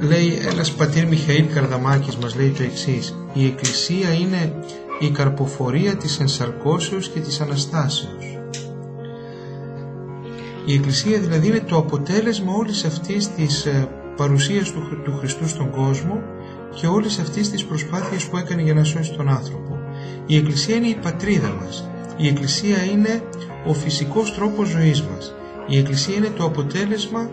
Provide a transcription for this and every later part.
λέει ένας πατήρ Μιχαήλ Καρδαμάκης μας λέει το εξής η Εκκλησία είναι η καρποφορία της ενσαρκώσεως και της Αναστάσεως η Εκκλησία δηλαδή είναι το αποτέλεσμα όλης αυτής της ε, παρουσίας του, του Χριστού στον κόσμο και όλης αυτής της προσπάθειας που έκανε για να σώσει τον άνθρωπο. Η Εκκλησία είναι η πατρίδα μας. Η Εκκλησία είναι ο φυσικός τρόπος ζωής μας. Η Εκκλησία είναι το αποτέλεσμα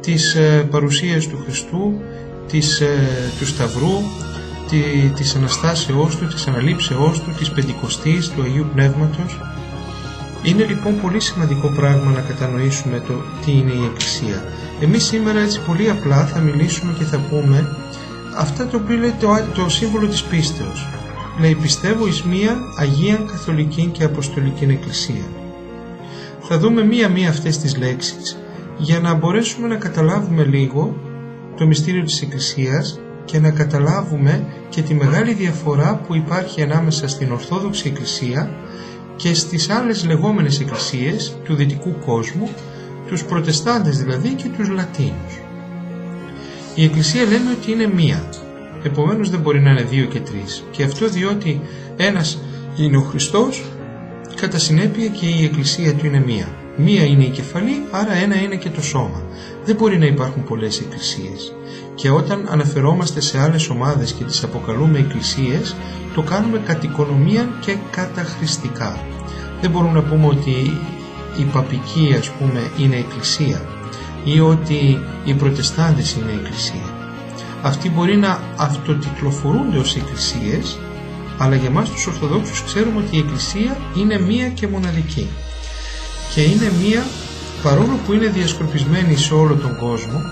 της ε, παρουσίας του Χριστού, της, ε, του Σταυρού, τη, της Αναστάσεώς Του, της Αναλήψεώς Του, της Πεντηκοστής, του Αγίου Πνεύματος. Είναι λοιπόν πολύ σημαντικό πράγμα να κατανοήσουμε το τι είναι η Εκκλησία. Εμείς σήμερα έτσι πολύ απλά θα μιλήσουμε και θα πούμε αυτά το οποίο λέει το, το σύμβολο της πίστεως. Λέει πιστεύω εις μία Αγία Καθολική και Αποστολική Εκκλησία. Θα δούμε μία-μία αυτές τις λέξεις για να μπορέσουμε να καταλάβουμε λίγο το μυστήριο της Εκκλησίας και να καταλάβουμε και τη μεγάλη διαφορά που υπάρχει ανάμεσα στην Ορθόδοξη Εκκλησία και στις άλλες λεγόμενες εκκλησίες του δυτικού κόσμου, τους προτεστάντες δηλαδή και τους Λατίνους. Η Εκκλησία λέμε ότι είναι μία, επομένως δεν μπορεί να είναι δύο και τρεις και αυτό διότι ένας είναι ο Χριστός, κατά συνέπεια και η Εκκλησία του είναι μία. Μία είναι η κεφαλή, άρα ένα είναι και το σώμα. Δεν μπορεί να υπάρχουν πολλές εκκλησίες. Και όταν αναφερόμαστε σε άλλες ομάδες και τις αποκαλούμε εκκλησίες, το κάνουμε κατ' οικονομία και καταχρηστικά. Δεν μπορούμε να πούμε ότι η παπική ας πούμε είναι εκκλησία ή ότι οι προτεστάντες είναι εκκλησία. Αυτοί μπορεί να αυτοτιτλοφορούνται ως εκκλησίες, αλλά για μας τους Ορθοδόξους ξέρουμε ότι η εκκλησία είναι μία και μοναδική και είναι μία παρόλο που είναι διασκορπισμένη σε όλο τον κόσμο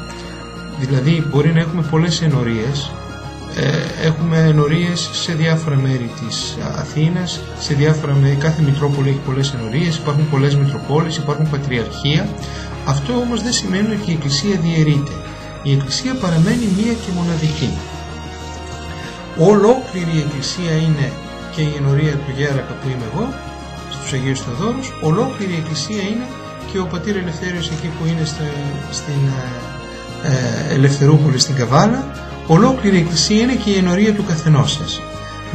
δηλαδή μπορεί να έχουμε πολλές ενορίες ε, έχουμε ενορίες σε διάφορα μέρη της Αθήνας σε διάφορα μέρη, κάθε Μητρόπολη έχει πολλές ενορίες υπάρχουν πολλές Μητροπόλεις, υπάρχουν Πατριαρχία. Αυτό όμως δεν σημαίνει ότι η Εκκλησία διαιρείται. Η Εκκλησία παραμένει μία και μοναδική. Ολόκληρη η Εκκλησία είναι και η ενορία του Γέρακα που είμαι εγώ στους Αγίους Θεοδόρους, ολόκληρη η Εκκλησία είναι και ο Πατήρ Ελευθέριος εκεί που είναι στην ε, ε, Ελευθερούπολη στην Καβάλα, ολόκληρη η Εκκλησία είναι και η ενορία του καθενός σας.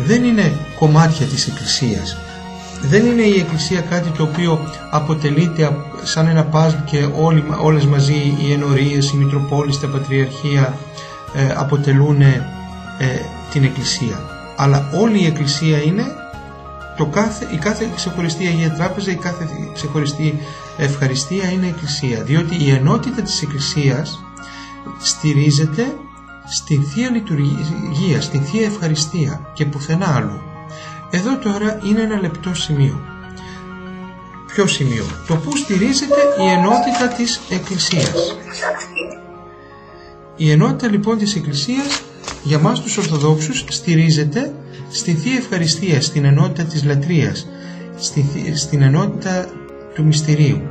Δεν είναι κομμάτια της Εκκλησίας. Δεν είναι η Εκκλησία κάτι το οποίο αποτελείται σαν ένα παζλ και όλοι, όλες μαζί οι ενορίες, οι Μητροπόλεις, τα Πατριαρχία ε, αποτελούν ε, την Εκκλησία. Αλλά όλη η Εκκλησία είναι το κάθε, η κάθε ξεχωριστή Αγία Τράπεζα, η κάθε ξεχωριστή ευχαριστία είναι Εκκλησία. Διότι η ενότητα της Εκκλησίας στηρίζεται στην Θεία Λειτουργία, στην Θεία Ευχαριστία και πουθενά άλλου. Εδώ τώρα είναι ένα λεπτό σημείο. Ποιο σημείο; Το που στηρίζεται η ενότητα της Εκκλησίας. Η ενότητα λοιπόν της Εκκλησίας για μας τους Ορθοδόξους στηρίζεται στη Θεία Ευχαριστία, στην ενότητα της λατρείας, στην ενότητα του μυστηρίου.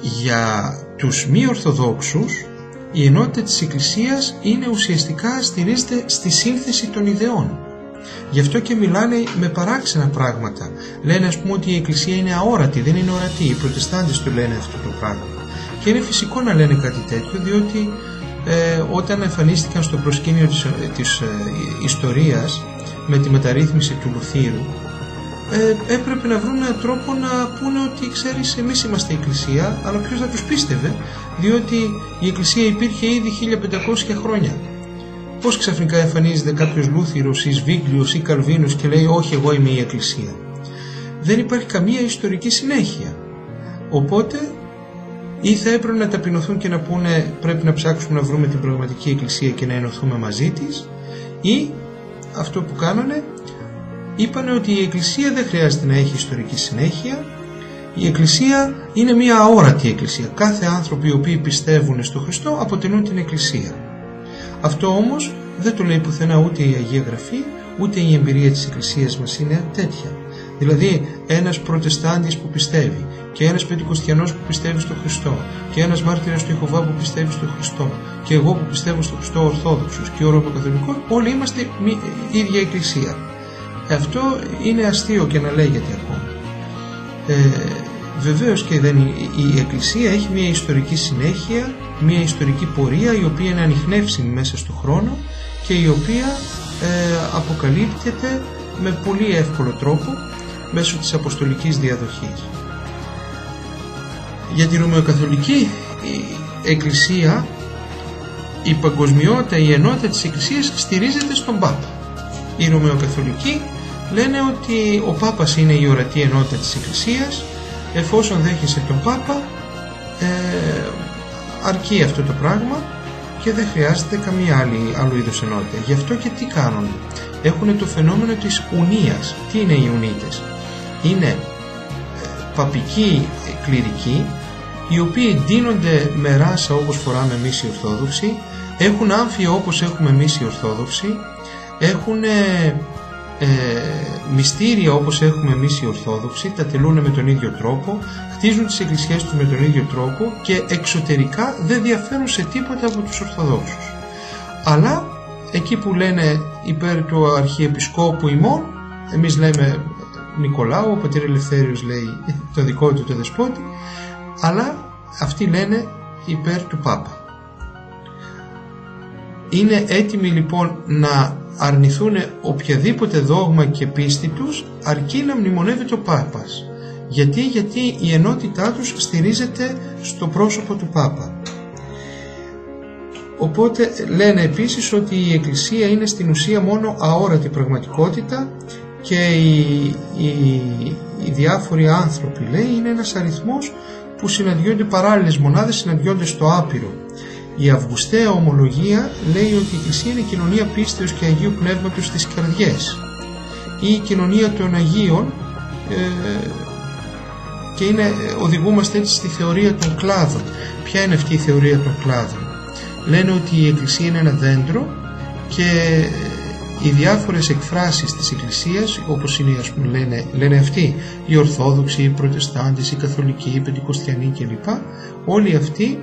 Για τους μη Ορθοδόξους η ενότητα της Εκκλησίας είναι ουσιαστικά στηρίζεται στη σύνθεση των ιδεών. Γι' αυτό και μιλάνε με παράξενα πράγματα. Λένε ας πούμε ότι η Εκκλησία είναι αόρατη, δεν είναι ορατή. Οι προτεστάντες το λένε αυτό το πράγμα. Και είναι φυσικό να λένε κάτι τέτοιο διότι ε, όταν εμφανίστηκαν στο προσκήνιο της, ε, της ε, ιστορίας με τη μεταρρύθμιση του Λουθύρου ε, έπρεπε να βρουν έναν τρόπο να πούνε ότι ξέρεις εμείς είμαστε η Εκκλησία αλλά ποιος θα τους πίστευε διότι η Εκκλησία υπήρχε ήδη 1500 χρόνια. Πως ξαφνικά εμφανίζεται κάποιος Λούθυρος ή Σβίγκλιος ή Καλβίνος και λέει όχι εγώ είμαι η Εκκλησία δεν υπάρχει καμία ιστορική συνέχεια. Οπότε ή θα έπρεπε να ταπεινωθούν και να πούνε πρέπει να ψάξουμε να βρούμε την πραγματική εκκλησία και να ενωθούμε μαζί της. Ή αυτό που κάνανε είπαν ότι η εκκλησία δεν χρειάζεται να έχει ιστορική συνέχεια. Η εκκλησία είναι μια αόρατη εκκλησία. Κάθε άνθρωποι οι οποίοι πιστεύουν στο Χριστό αποτελούν την εκκλησία. Αυτό όμως δεν το λέει πουθενά ούτε η Αγία Γραφή ούτε η εμπειρία της εκκλησίας μας είναι τέτοια. Δηλαδή ένας προτεστάντης που πιστεύει και ένας πεντηκοστιανός που πιστεύει στο Χριστό και ένας μάρτυρας του Ιχωβά που πιστεύει στο Χριστό και εγώ που πιστεύω στο Χριστό Ορθόδοξος και ο Ρωμακαθολικός όλοι είμαστε η ίδια εκκλησία. Αυτό είναι αστείο και να λέγεται ακόμα. Ε, Βεβαίως και δεν, η Εκκλησία έχει μια ιστορική συνέχεια, μια ιστορική πορεία η οποία είναι ανοιχνεύσιμη μέσα στο χρόνο και η οποία ε, αποκαλύπτεται με πολύ εύκολο τρόπο μέσω της αποστολικής διαδοχής. Για τη Ρωμαιοκαθολική Εκκλησία η παγκοσμιότητα, η ενότητα της Εκκλησίας στηρίζεται στον Πάπα. Οι Ρωμαιοκαθολικοί λένε ότι ο Πάπας είναι η ορατή ενότητα της Εκκλησίας εφόσον δέχεσαι τον Πάπα ε, αρκεί αυτό το πράγμα και δεν χρειάζεται καμία άλλη άλλου είδους ενότητα. Γι' αυτό και τι κάνουν. Έχουν το φαινόμενο της ουνίας. Τι είναι οι ουνίτες; Είναι ε, παπικοί κληρικοί οι οποίοι ντύνονται με ράσα όπως φοράμε εμείς οι Ορθόδοξοι, έχουν άμφια όπως έχουμε εμείς οι Ορθόδοξοι, έχουν ε, μυστήρια όπως έχουμε εμείς οι Ορθόδοξοι, τα τελούν με τον ίδιο τρόπο, χτίζουν τις εκκλησίες τους με τον ίδιο τρόπο και εξωτερικά δεν διαφέρουν σε τίποτα από τους Ορθοδόξους. Αλλά εκεί που λένε υπέρ του Αρχιεπισκόπου ημών, εμείς λέμε Νικολάου, ο πατήρ Ελευθέριος λέει το δικό του το δεσπότη, αλλά αυτοί λένε υπέρ του Πάπα. Είναι έτοιμοι λοιπόν να αρνηθούν οποιαδήποτε δόγμα και πίστη τους αρκεί να μνημονεύεται ο Πάπας. Γιατί, γιατί η ενότητά τους στηρίζεται στο πρόσωπο του Πάπα. Οπότε λένε επίσης ότι η Εκκλησία είναι στην ουσία μόνο αόρατη πραγματικότητα και οι, οι, οι διάφοροι άνθρωποι λέει είναι ένας αριθμός που συναντιόνται παράλληλες μονάδες, συναντιόνται στο άπειρο. Η Αυγουσταία ομολογία λέει ότι η Εκκλησία είναι η κοινωνία πίστεως και Αγίου Πνεύματος στις καρδιές ή η κοινωνία των Αγίων ε, και είναι, οδηγούμαστε έτσι στη θεωρία των κλάδων. Ποια είναι αυτή η θεωρία των κλάδων; Λένε ότι η Εκκλησία είναι ένα δέντρο και οι διάφορες εκφράσεις της Εκκλησίας όπως είναι ας πούμε λένε, λένε αυτοί οι Ορθόδοξοι, οι Προτεστάντες, οι Καθολικοί, οι Πεντηκοστιανοί κλπ όλοι αυτοί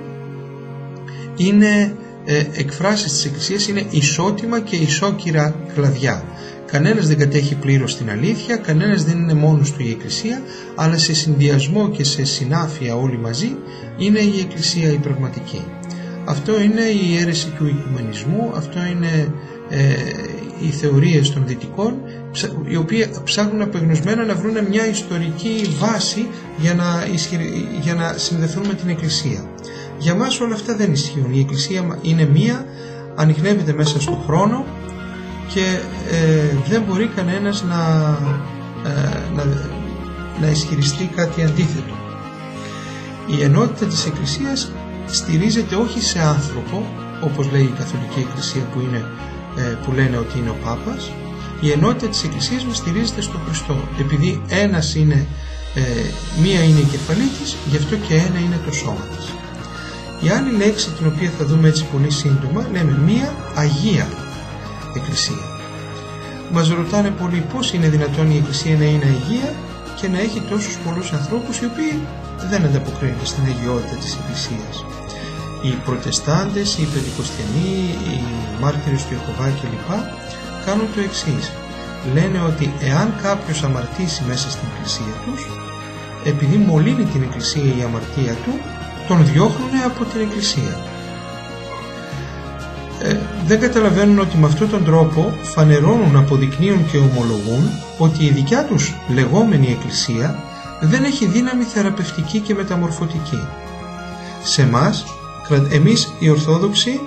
είναι ε, εκφράσεις της Εκκλησίας είναι ισότιμα και ισόκυρα κλαδιά. Κανένας δεν κατέχει πλήρως την αλήθεια κανένας δεν είναι μόνος του η Εκκλησία αλλά σε συνδυασμό και σε συνάφεια όλοι μαζί είναι η Εκκλησία η πραγματική. Αυτό είναι η αίρεση του οικουμενισμού αυτό είναι ε, οι θεωρίες των δυτικών οι οποίοι ψάχνουν απεγνωσμένα να βρουν μια ιστορική βάση για να, για να συνδεθούν με την Εκκλησία. Για μας όλα αυτά δεν ισχύουν. Η Εκκλησία είναι μία, ανοιχνεύεται μέσα στον χρόνο και ε, δεν μπορεί κανένας να, ε, να, να ισχυριστεί κάτι αντίθετο. Η ενότητα της Εκκλησίας στηρίζεται όχι σε άνθρωπο, όπως λέει η Καθολική Εκκλησία που είναι ε, που λένε ότι είναι ο Πάπας η ενότητα της Εκκλησίας μας στηρίζεται στο Χριστό. Επειδή ένας είναι ε, μία είναι η κεφαλή της γι' αυτό και ένα είναι το σώμα της. Η άλλη λέξη την οποία θα δούμε έτσι πολύ σύντομα λέμε μία Αγία Εκκλησία. Μας ρωτάνε πολύ πώς είναι δυνατόν η Εκκλησία να είναι Αγία και να έχει τόσους πολλούς ανθρώπους οι οποίοι δεν ανταποκρίνονται στην αγιότητα της Εκκλησίας οι προτεστάντες, οι πεντηκοστιανοί, οι μάρτυρες του Ιεχωβά κλπ κάνουν το εξής. Λένε ότι εάν κάποιος αμαρτήσει μέσα στην εκκλησία τους, επειδή μολύνει την εκκλησία η αμαρτία του, τον διώχνουν από την εκκλησία. Ε, δεν καταλαβαίνουν ότι με αυτόν τον τρόπο φανερώνουν, αποδεικνύουν και ομολογούν ότι η δικιά τους λεγόμενη εκκλησία δεν έχει δύναμη θεραπευτική και μεταμορφωτική. Σε μας εμείς οι Ορθόδοξοι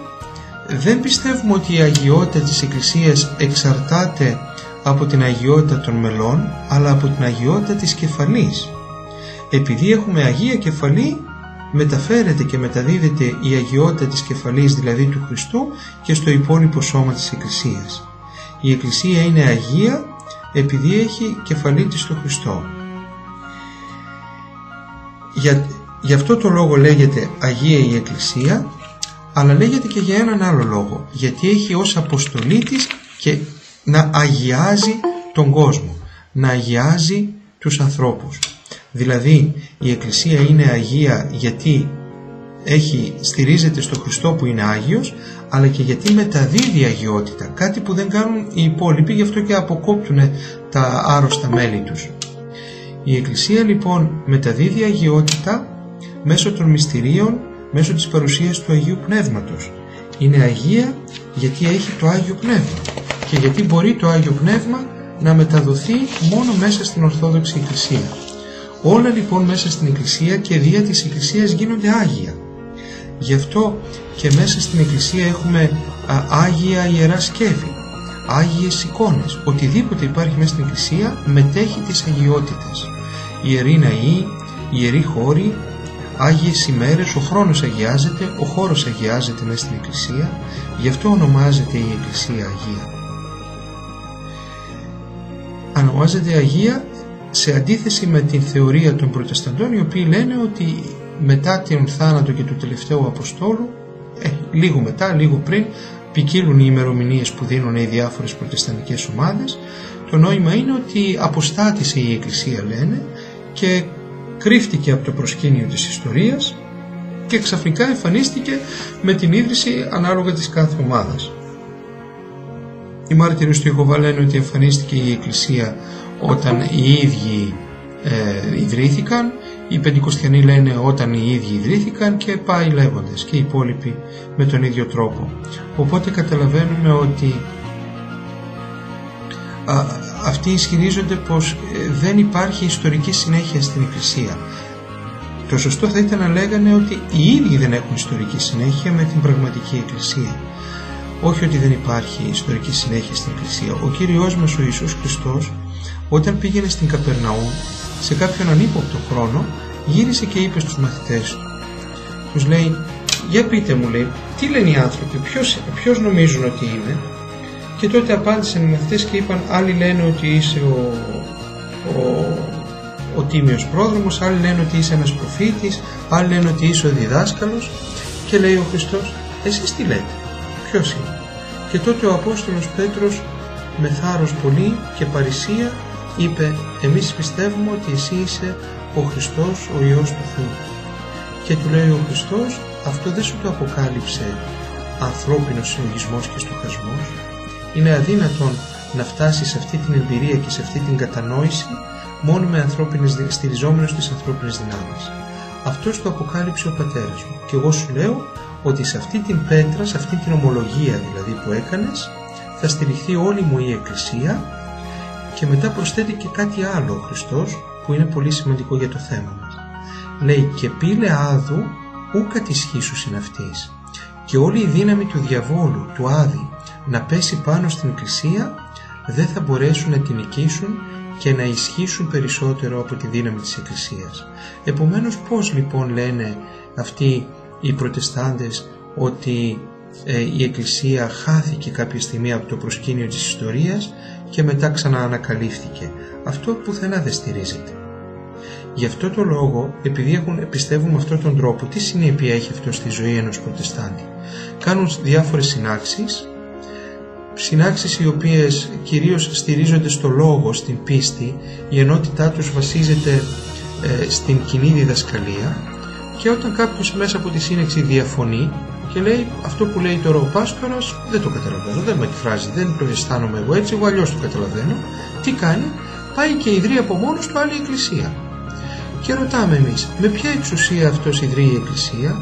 δεν πιστεύουμε ότι η αγιότητα της Εκκλησίας εξαρτάται από την αγιότητα των μελών αλλά από την αγιότητα της κεφαλής. Επειδή έχουμε Αγία Κεφαλή μεταφέρεται και μεταδίδεται η αγιότητα της κεφαλής δηλαδή του Χριστού και στο υπόλοιπο σώμα της Εκκλησίας. Η Εκκλησία είναι Αγία επειδή έχει κεφαλή της στο Χριστό. Για, Γι' αυτό το λόγο λέγεται Αγία η Εκκλησία, αλλά λέγεται και για έναν άλλο λόγο, γιατί έχει ως αποστολή της και να αγιάζει τον κόσμο, να αγιάζει τους ανθρώπους. Δηλαδή η Εκκλησία είναι Αγία γιατί έχει, στηρίζεται στο Χριστό που είναι Άγιος, αλλά και γιατί μεταδίδει αγιότητα, κάτι που δεν κάνουν οι υπόλοιποι, γι' αυτό και αποκόπτουν τα άρρωστα μέλη τους. Η Εκκλησία λοιπόν μεταδίδει αγιότητα μέσω των μυστηρίων, μέσω της παρουσίας του Αγίου Πνεύματος. Είναι Αγία γιατί έχει το Άγιο Πνεύμα και γιατί μπορεί το Άγιο Πνεύμα να μεταδοθεί μόνο μέσα στην Ορθόδοξη Εκκλησία. Όλα λοιπόν μέσα στην Εκκλησία και δια της Εκκλησίας γίνονται Άγια. Γι' αυτό και μέσα στην Εκκλησία έχουμε α, Άγια Ιερά Σκεύη, Άγιες εικόνες. Οτιδήποτε υπάρχει μέσα στην Εκκλησία μετέχει τις αγιότητες. Ιερή Ναή, Ιερή Χώρη, Άγιες ημέρες, ο χρόνος αγιάζεται, ο χώρος αγιάζεται μέσα στην Εκκλησία, γι' αυτό ονομάζεται η Εκκλησία Αγία. Ονομάζεται Αγία σε αντίθεση με την θεωρία των προτεσταντών οι οποίοι λένε ότι μετά τον θάνατο και του τελευταίου Αποστόλου ε, λίγο μετά, λίγο πριν ποικίλουν οι ημερομηνίες που δίνουν οι διάφορες προτεσταντικές ομάδες το νόημα είναι ότι αποστάτησε η Εκκλησία λένε και κρύφτηκε από το προσκήνιο της ιστορίας και ξαφνικά εμφανίστηκε με την ίδρυση ανάλογα της κάθε ομάδας. Οι μάρτυρες του Ιεχωβά λένε ότι εμφανίστηκε η Εκκλησία όταν οι ίδιοι ε, ιδρύθηκαν, οι Πεντηκοστιανοί λένε όταν οι ίδιοι ιδρύθηκαν και πάει λέγοντες και οι υπόλοιποι με τον ίδιο τρόπο. Οπότε καταλαβαίνουμε ότι α, αυτοί ισχυρίζονται πως ε, δεν υπάρχει ιστορική συνέχεια στην Εκκλησία. Το σωστό θα ήταν να λέγανε ότι οι ίδιοι δεν έχουν ιστορική συνέχεια με την πραγματική Εκκλησία. Όχι ότι δεν υπάρχει ιστορική συνέχεια στην Εκκλησία. Ο Κύριος μας ο Ιησούς Χριστός όταν πήγαινε στην Καπερναού σε κάποιον ανύποπτο χρόνο γύρισε και είπε στους μαθητές του. Τους λέει «Για πείτε μου» λέει «Τι λένε οι άνθρωποι, ποιος, ποιος νομίζουν ότι είναι» και τότε απάντησαν οι μαθητές και είπαν άλλοι λένε ότι είσαι ο, ο, ο τίμιος πρόδρομος, άλλοι λένε ότι είσαι ένας προφήτης, άλλοι λένε ότι είσαι ο διδάσκαλος και λέει ο Χριστός εσείς τι λέτε, ποιος είναι; Και τότε ο Απόστολος Πέτρος με θάρρος πολύ και παρησία είπε εμείς πιστεύουμε ότι εσύ είσαι ο Χριστός ο Υιός του Θεού. Και του λέει ο Χριστός αυτό δεν σου το αποκάλυψε ανθρώπινος συλλογισμός και στοχασμός. Είναι αδύνατον να φτάσεις σε αυτή την εμπειρία και σε αυτή την κατανόηση μόνο με ανθρώπινες, στηριζόμενος στις ανθρώπινες δυνάμεις. Αυτός το αποκάλυψε ο πατέρας μου και εγώ σου λέω ότι σε αυτή την πέτρα, σε αυτή την ομολογία δηλαδή που έκανες θα στηριχθεί όλη μου η Εκκλησία και μετά προσθέτει και κάτι άλλο ο Χριστός που είναι πολύ σημαντικό για το θέμα μας. Λέει και πήλε άδου ου κατησχήσου συναυτής και όλη η δύναμη του διαβόλου, του άδη να πέσει πάνω στην Εκκλησία δεν θα μπορέσουν να την νικήσουν και να ισχύσουν περισσότερο από τη δύναμη της Εκκλησίας. Επομένως πώς λοιπόν λένε αυτοί οι προτεστάντες ότι ε, η Εκκλησία χάθηκε κάποια στιγμή από το προσκήνιο της ιστορίας και μετά ξαναανακαλύφθηκε. Αυτό πουθενά δεν στηρίζεται. Γι' αυτό το λόγο, επειδή έχουν, πιστεύουν με αυτόν τον τρόπο, τι συνέπεια έχει αυτό στη ζωή ενός προτεστάντη; Κάνουν διάφορες συνάξεις, συνάξεις οι οποίες κυρίως στηρίζονται στο λόγο, στην πίστη, η ενότητά τους βασίζεται ε, στην κοινή διδασκαλία και όταν κάποιος μέσα από τη σύνεξη διαφωνεί, και λέει αυτό που λέει τώρα ο Πάστορας δεν το καταλαβαίνω, δεν με εκφράζει, δεν το αισθάνομαι εγώ έτσι, εγώ αλλιώς το καταλαβαίνω. Τι κάνει, πάει και ιδρύει από μόνος του άλλη εκκλησία. Και ρωτάμε εμείς, με ποια εξουσία αυτός ιδρύει η εκκλησία,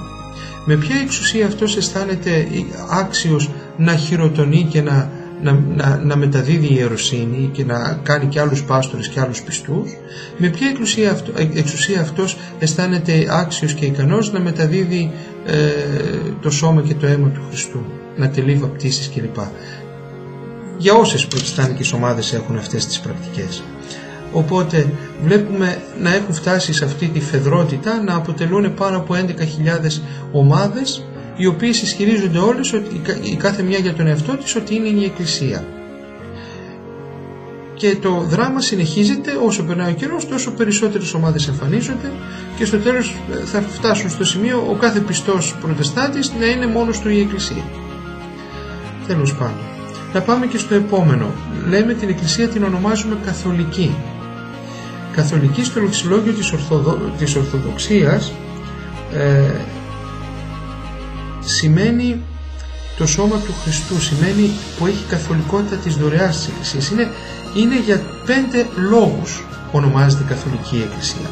με ποια εξουσία αυτός αισθάνεται άξιος να χειροτονεί και να, να, να, να μεταδίδει η ιεροσύνη και να κάνει και άλλους πάστορες και άλλους πιστούς, με ποια εξουσία, αυτό, εξουσία αυτός αισθάνεται άξιος και ικανός να μεταδίδει ε, το σώμα και το αίμα του Χριστού, να τελεί βαπτίσεις κλπ. Για όσες προτιστάνικες ομάδες έχουν αυτές τις πρακτικές. Οπότε βλέπουμε να έχουν φτάσει σε αυτή τη φεδρότητα να αποτελούν πάνω από 11.000 ομάδες οι οποίες ισχυρίζονται όλες ότι η κάθε μια για τον εαυτό της ότι είναι η Εκκλησία και το δράμα συνεχίζεται όσο περνάει ο καιρός, τόσο περισσότερες ομάδες εμφανίζονται και στο τέλος ε, θα φτάσουν στο σημείο ο κάθε πιστός προτεστάτης να είναι μόνος του η Εκκλησία. Τέλος πάντων. Να πάμε και στο επόμενο. Λέμε την Εκκλησία την ονομάζουμε Καθολική. Καθολική στο λεξιλόγιο της, Ορθοδο... της Ορθοδοξίας ε, σημαίνει το σώμα του Χριστού, σημαίνει που έχει καθολικότητα της δωρεάς της Εκκλησίας. Είναι είναι για πέντε λόγους ονομάζεται Καθολική Εκκλησία.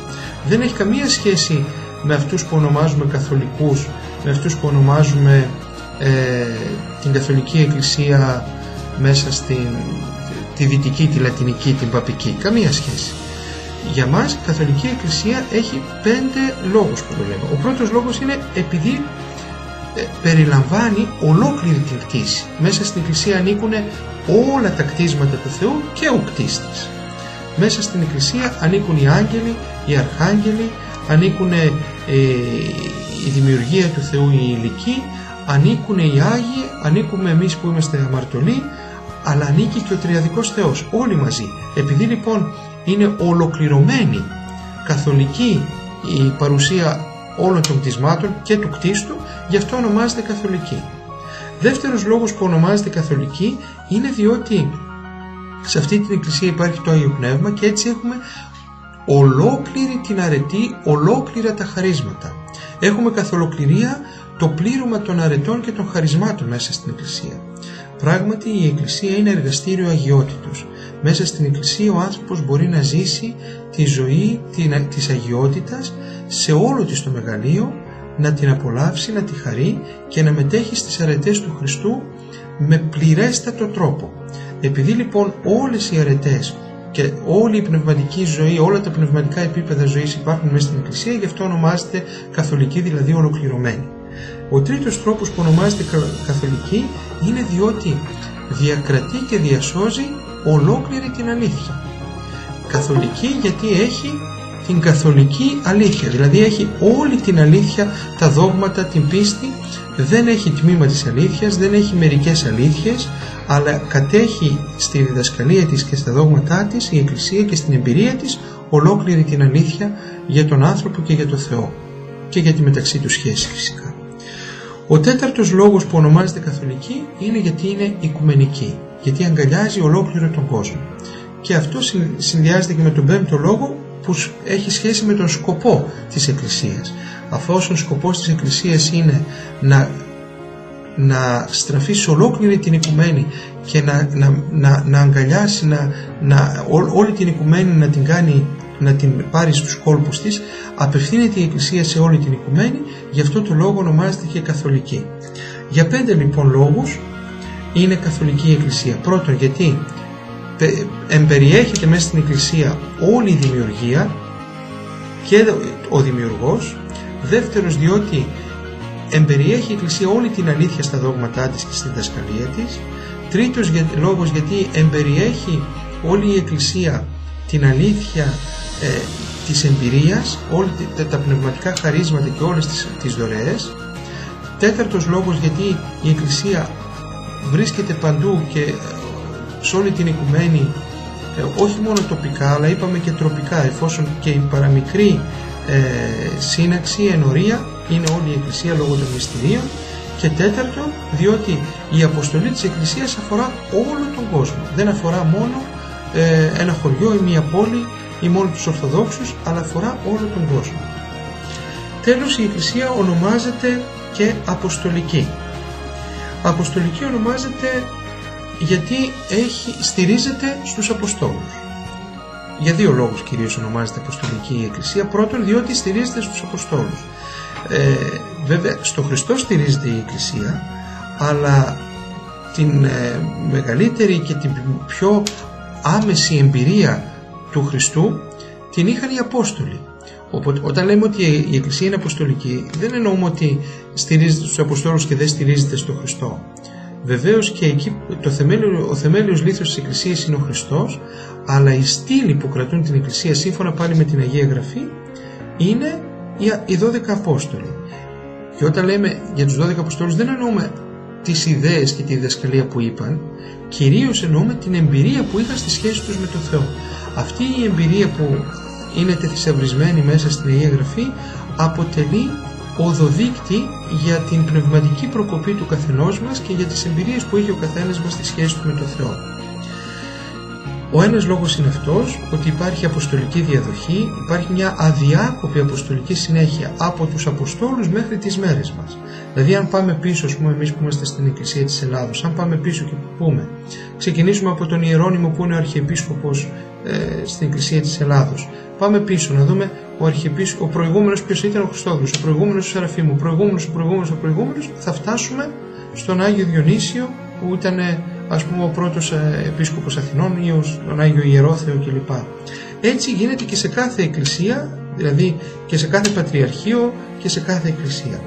Δεν έχει καμία σχέση με αυτούς που ονομάζουμε καθολικούς, με αυτούς που ονομάζουμε ε, την Καθολική Εκκλησία μέσα στην τη δυτική, τη λατινική, την παπική. Καμία σχέση. Για μας η Καθολική Εκκλησία έχει πέντε λόγους που το λέμε. Ο πρώτος λόγος είναι επειδή ε, περιλαμβάνει ολόκληρη την κτήση. Μέσα στην Εκκλησία ανήκουν όλα τα κτίσματα του Θεού και ο κτίστης. Μέσα στην Εκκλησία ανήκουν οι άγγελοι, οι αρχάγγελοι, ανήκουν ε, η δημιουργία του Θεού οι ηλικοί, ανήκουν οι Άγιοι, ανήκουμε εμείς που είμαστε αμαρτωλοί, αλλά ανήκει και ο Τριαδικός Θεός, όλοι μαζί. Επειδή λοιπόν είναι ολοκληρωμένη καθολική η παρουσία όλων των κτισμάτων και του κτίστου, γι' αυτό ονομάζεται καθολική. Δεύτερος λόγος που ονομάζεται καθολική είναι διότι σε αυτή την εκκλησία υπάρχει το Άγιο Πνεύμα και έτσι έχουμε ολόκληρη την αρετή, ολόκληρα τα χαρίσματα. Έχουμε καθ' ολοκληρία το πλήρωμα των αρετών και των χαρισμάτων μέσα στην εκκλησία. Πράγματι η εκκλησία είναι εργαστήριο αγιότητος. Μέσα στην εκκλησία ο άνθρωπος μπορεί να ζήσει τη ζωή της αγιότητας σε όλο της το μεγαλείο, να την απολαύσει, να τη χαρεί και να μετέχει στις αρετές του Χριστού με πληρέστατο τρόπο. Επειδή λοιπόν όλες οι αρετές και όλη η πνευματική ζωή, όλα τα πνευματικά επίπεδα ζωής υπάρχουν μέσα στην Εκκλησία, γι' αυτό ονομάζεται καθολική, δηλαδή ολοκληρωμένη. Ο τρίτος τρόπος που ονομάζεται καθολική είναι διότι διακρατεί και διασώζει ολόκληρη την αλήθεια. Καθολική γιατί έχει την καθολική αλήθεια, δηλαδή έχει όλη την αλήθεια, τα δόγματα, την πίστη, δεν έχει τμήμα της αλήθειας, δεν έχει μερικές αλήθειες, αλλά κατέχει στη διδασκαλία της και στα δόγματά της η Εκκλησία και στην εμπειρία της ολόκληρη την αλήθεια για τον άνθρωπο και για τον Θεό και για τη μεταξύ του σχέση φυσικά. Ο τέταρτος λόγος που ονομάζεται καθολική είναι γιατί είναι οικουμενική, γιατί αγκαλιάζει ολόκληρο τον κόσμο. Και αυτό συνδυάζεται και με τον πέμπτο λόγο που έχει σχέση με τον σκοπό της Εκκλησίας. Αφού ο σκοπός της Εκκλησίας είναι να, να στραφεί σε ολόκληρη την οικουμένη και να, να, να, να αγκαλιάσει να, να, όλη την οικουμένη να την κάνει να την πάρει στους κόλπους της, απευθύνεται η Εκκλησία σε όλη την οικουμένη, γι' αυτό το λόγο ονομάζεται και καθολική. Για πέντε λοιπόν λόγους είναι καθολική η Εκκλησία. Πρώτον γιατί εμπεριέχεται μέσα στην Εκκλησία όλη η δημιουργία και ο δημιουργός. Δεύτερος διότι εμπεριέχει η Εκκλησία όλη την αλήθεια στα δόγματά της και στη δασκαλία της. Τρίτος λόγος γιατί εμπεριέχει όλη η Εκκλησία την αλήθεια ε, της εμπειρίας, όλα τα πνευματικά χαρίσματα και όλες τις, τις δωρεές. Τέταρτος λόγος γιατί η Εκκλησία βρίσκεται παντού και ε, σε όλη την οικουμένη ε, όχι μόνο τοπικά αλλά είπαμε και τροπικά εφόσον και η παραμικρή ε, σύναξη, ενορία είναι όλη η Εκκλησία λόγω των μυστηρίων και τέταρτο διότι η αποστολή της Εκκλησίας αφορά όλο τον κόσμο δεν αφορά μόνο ε, ένα χωριό ή μια πόλη ή μόνο τους Ορθοδόξους αλλά αφορά όλο τον κόσμο. Τέλος η Εκκλησία ονομάζεται και Αποστολική. Αποστολική ονομάζεται γιατί έχει, στηρίζεται στους Αποστόλους. Για δύο λόγους κυρίως ονομάζεται Αποστολική η Εκκλησία. Πρώτον διότι στηρίζεται στους Αποστόλους. Ε, βέβαια στο Χριστό στηρίζεται η Εκκλησία αλλά την ε, μεγαλύτερη και την πιο άμεση εμπειρία του Χριστού την είχαν οι Απόστολοι. Οπότε, όταν λέμε ότι η Εκκλησία είναι Αποστολική, δεν εννοούμε ότι στηρίζεται στους Αποστόλους και δεν στηρίζεται στο Χριστό. Βεβαίως και εκεί το θεμέλιο, ο θεμέλιος λήθος της Εκκλησίας είναι ο Χριστός, αλλά οι στήλοι που κρατούν την Εκκλησία σύμφωνα πάλι με την Αγία Γραφή είναι οι 12 Απόστολοι. Και όταν λέμε για τους 12 Αποστόλους δεν εννοούμε τις ιδέες και τη διδασκαλία που είπαν, κυρίως εννοούμε την εμπειρία που είχαν στη σχέση τους με τον Θεό. Αυτή η εμπειρία που είναι τεθισευρισμένη μέσα στην Αγία Γραφή αποτελεί οδοδείκτη για την πνευματική προκοπή του καθενός μας και για τις εμπειρίες που έχει ο καθένας μας στη σχέση του με τον Θεό. Ο ένας λόγος είναι αυτός ότι υπάρχει αποστολική διαδοχή, υπάρχει μια αδιάκοπη αποστολική συνέχεια από τους Αποστόλους μέχρι τις μέρες μας. Δηλαδή αν πάμε πίσω, ας πούμε εμείς που είμαστε στην Εκκλησία της Ελλάδος, αν πάμε πίσω και πούμε, ξεκινήσουμε από τον Ιερώνυμο που είναι ο Αρχιεπίσκοπος ε, στην Εκκλησία της Ελλάδος. Πάμε πίσω να δούμε ο, αρχιεπίσ... ο προηγούμενος ποιος ήταν ο Χριστόδουλος, ο προηγούμενος ο Σεραφείμου, ο προηγούμενος, ο προηγούμενος, ο προηγούμενος, θα φτάσουμε στον Άγιο Διονύσιο που ήταν ας πούμε ο πρώτος ε, επίσκοπος Αθηνών ή τον Άγιο Ιερόθεο κλπ. Έτσι γίνεται και σε κάθε εκκλησία, δηλαδή και σε κάθε πατριαρχείο και σε κάθε εκκλησία.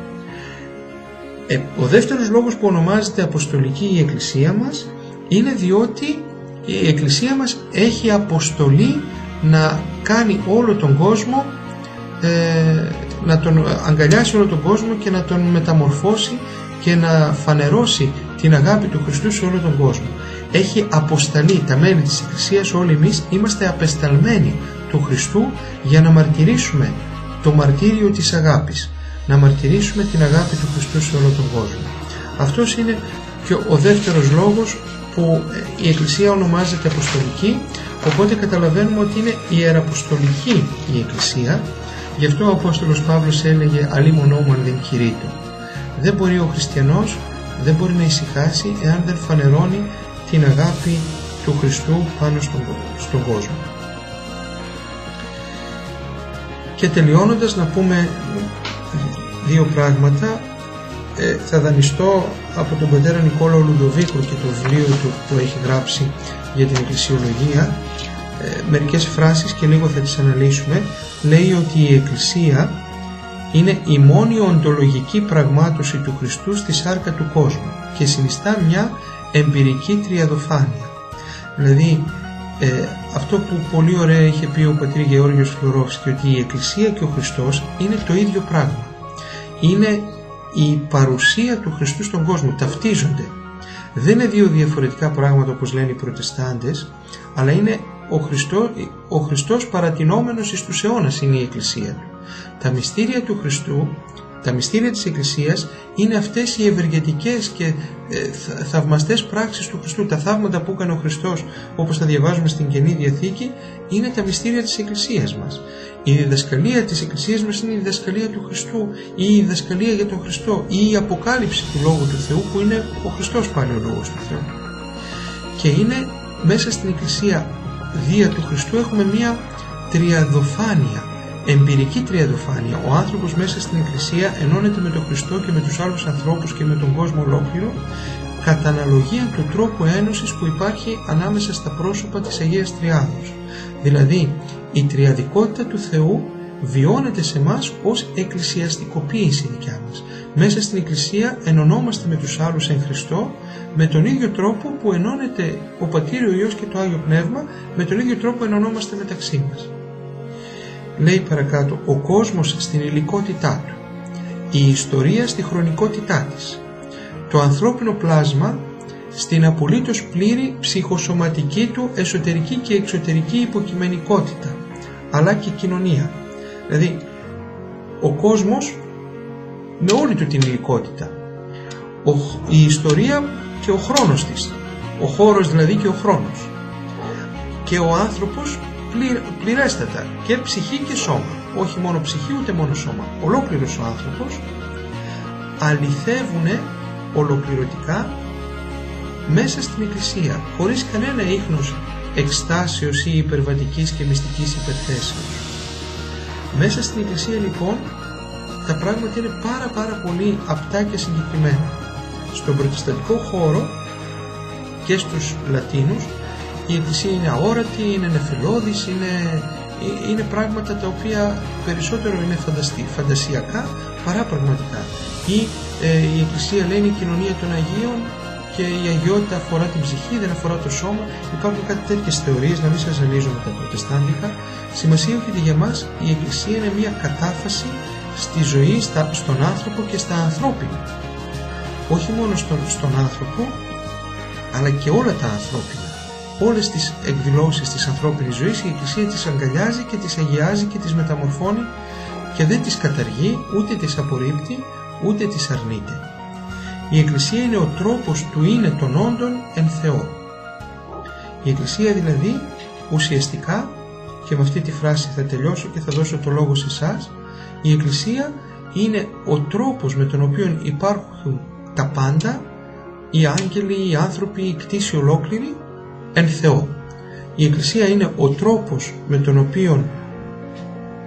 Ε, ο δεύτερος λόγος που ονομάζεται Αποστολική η εκκλησία μας είναι διότι η εκκλησία μας έχει αποστολή να κάνει όλο τον κόσμο ε, να τον αγκαλιάσει όλο τον κόσμο και να τον μεταμορφώσει και να φανερώσει την αγάπη του Χριστού σε όλο τον κόσμο. Έχει αποσταλεί τα μέλη της Εκκλησίας όλοι εμείς είμαστε απεσταλμένοι του Χριστού για να μαρτυρήσουμε το μαρτύριο της αγάπης να μαρτυρήσουμε την αγάπη του Χριστού σε όλο τον κόσμο. Αυτός είναι και ο δεύτερος λόγος που η Εκκλησία ονομάζεται Αποστολική οπότε καταλαβαίνουμε ότι είναι ιεραποστολική η Εκκλησία γι' αυτό ο Απόστολος Παύλος έλεγε «Αλλή μονόμαν δεν κηρύττω». Δεν μπορεί ο χριστιανός, δεν μπορεί να ησυχάσει εάν δεν φανερώνει την αγάπη του Χριστού πάνω στον, στον κόσμο. Και τελειώνοντας να πούμε δύο πράγματα. Ε, θα δανειστώ από τον πατέρα Νικόλαο Λουντοβίκο και το βιβλίο του που έχει γράψει για την εκκλησιολογία ε, μερικές φράσεις και λίγο θα τις αναλύσουμε. Λέει ότι η Εκκλησία είναι η μόνη οντολογική πραγμάτωση του Χριστού στη σάρκα του κόσμου και συνιστά μια εμπειρική τριαδοφάνεια. Δηλαδή ε, αυτό που πολύ ωραία είχε πει ο πατήρ Γεώργιος και ότι η Εκκλησία και ο Χριστός είναι το ίδιο πράγμα. Είναι η παρουσία του Χριστού στον κόσμο, ταυτίζονται. Δεν είναι δύο διαφορετικά πράγματα όπως λένε οι προτεστάντες, αλλά είναι ο, Χριστό, ο Χριστός παρατηνόμενος εις τους αιώνας είναι η Εκκλησία του. Τα μυστήρια του Χριστού τα μυστήρια της Εκκλησίας είναι αυτές οι ευεργετικές και ε, θαυμαστές πράξεις του Χριστού. Τα θαύματα που έκανε ο Χριστός, όπως τα διαβάζουμε στην Καινή Διαθήκη, είναι τα μυστήρια της Εκκλησίας μας. Η διδασκαλία της Εκκλησίας μας είναι η διδασκαλία του Χριστού ή η διδασκαλία για τον Χριστό ή η αποκάλυψη του Λόγου του Θεού που είναι ο Χριστός πάλι ο Λόγος του Θεού. Και είναι μέσα στην Εκκλησία δια του Χριστού έχουμε μία τριαδοφάνεια εμπειρική τριαδοφάνεια. Ο άνθρωπος μέσα στην Εκκλησία ενώνεται με τον Χριστό και με τους άλλους ανθρώπους και με τον κόσμο ολόκληρο κατά αναλογία του τρόπου ένωσης που υπάρχει ανάμεσα στα πρόσωπα της Αγίας Τριάδος. Δηλαδή, η τριαδικότητα του Θεού βιώνεται σε μας ως εκκλησιαστικοποίηση δικιά μας. Μέσα στην Εκκλησία ενωνόμαστε με τους άλλους εν Χριστώ με τον ίδιο τρόπο που ενώνεται ο Πατήρ, ο Υιός και το Άγιο Πνεύμα με τον ίδιο τρόπο ενωνόμαστε μεταξύ μας λέει παρακάτω ο κόσμος στην υλικότητά του, η ιστορία στη χρονικότητά της, το ανθρώπινο πλάσμα στην απολύτως πλήρη ψυχοσωματική του εσωτερική και εξωτερική υποκειμενικότητα, αλλά και κοινωνία. Δηλαδή, ο κόσμος με όλη του την υλικότητα, η ιστορία και ο χρόνος της, ο χώρος δηλαδή και ο χρόνος και ο άνθρωπος πληρέστατα και ψυχή και σώμα. Όχι μόνο ψυχή ούτε μόνο σώμα. Ολόκληρος ο άνθρωπος αληθεύουν ολοκληρωτικά μέσα στην Εκκλησία χωρίς κανένα ίχνος εκστάσεως ή υπερβατικής και μυστικής υπερθέσεως. Μέσα στην Εκκλησία λοιπόν τα πράγματα είναι πάρα πάρα πολύ απτά και συγκεκριμένα. Στον προτεσταντικό χώρο και στους Λατίνους η Εκκλησία είναι αόρατη, είναι νεφελώδης, είναι, είναι πράγματα τα οποία περισσότερο είναι φανταστή, φαντασιακά παρά πραγματικά. Ή ε, η Εκκλησία λέει είναι η κοινωνία των Αγίων και η αγιότητα αφορά την ψυχή, δεν αφορά το σώμα. Υπάρχουν κάτι τέτοιες θεωρίες, να μην σας ζαλίζω με τα προτεστάντικα. Σημασία έχει ότι για μας η Εκκλησία είναι μια κατάφαση στη ζωή, στα, στον άνθρωπο και στα ανθρώπινα. Όχι μόνο στον, στον άνθρωπο, αλλά και όλα τα ανθρώπινα όλες τις εκδηλώσεις της ανθρώπινης ζωής η Εκκλησία τις αγκαλιάζει και τις αγιάζει και τις μεταμορφώνει και δεν τις καταργεί, ούτε τις απορρίπτει, ούτε τις αρνείται. Η Εκκλησία είναι ο τρόπος του είναι των όντων εν Θεό. Η Εκκλησία δηλαδή ουσιαστικά και με αυτή τη φράση θα τελειώσω και θα δώσω το λόγο σε εσάς. η Εκκλησία είναι ο τρόπος με τον οποίο υπάρχουν τα πάντα οι άγγελοι, οι άνθρωποι, οι κτήσοι ολόκληροι εν Θεό. Η Εκκλησία είναι ο τρόπος με τον οποίο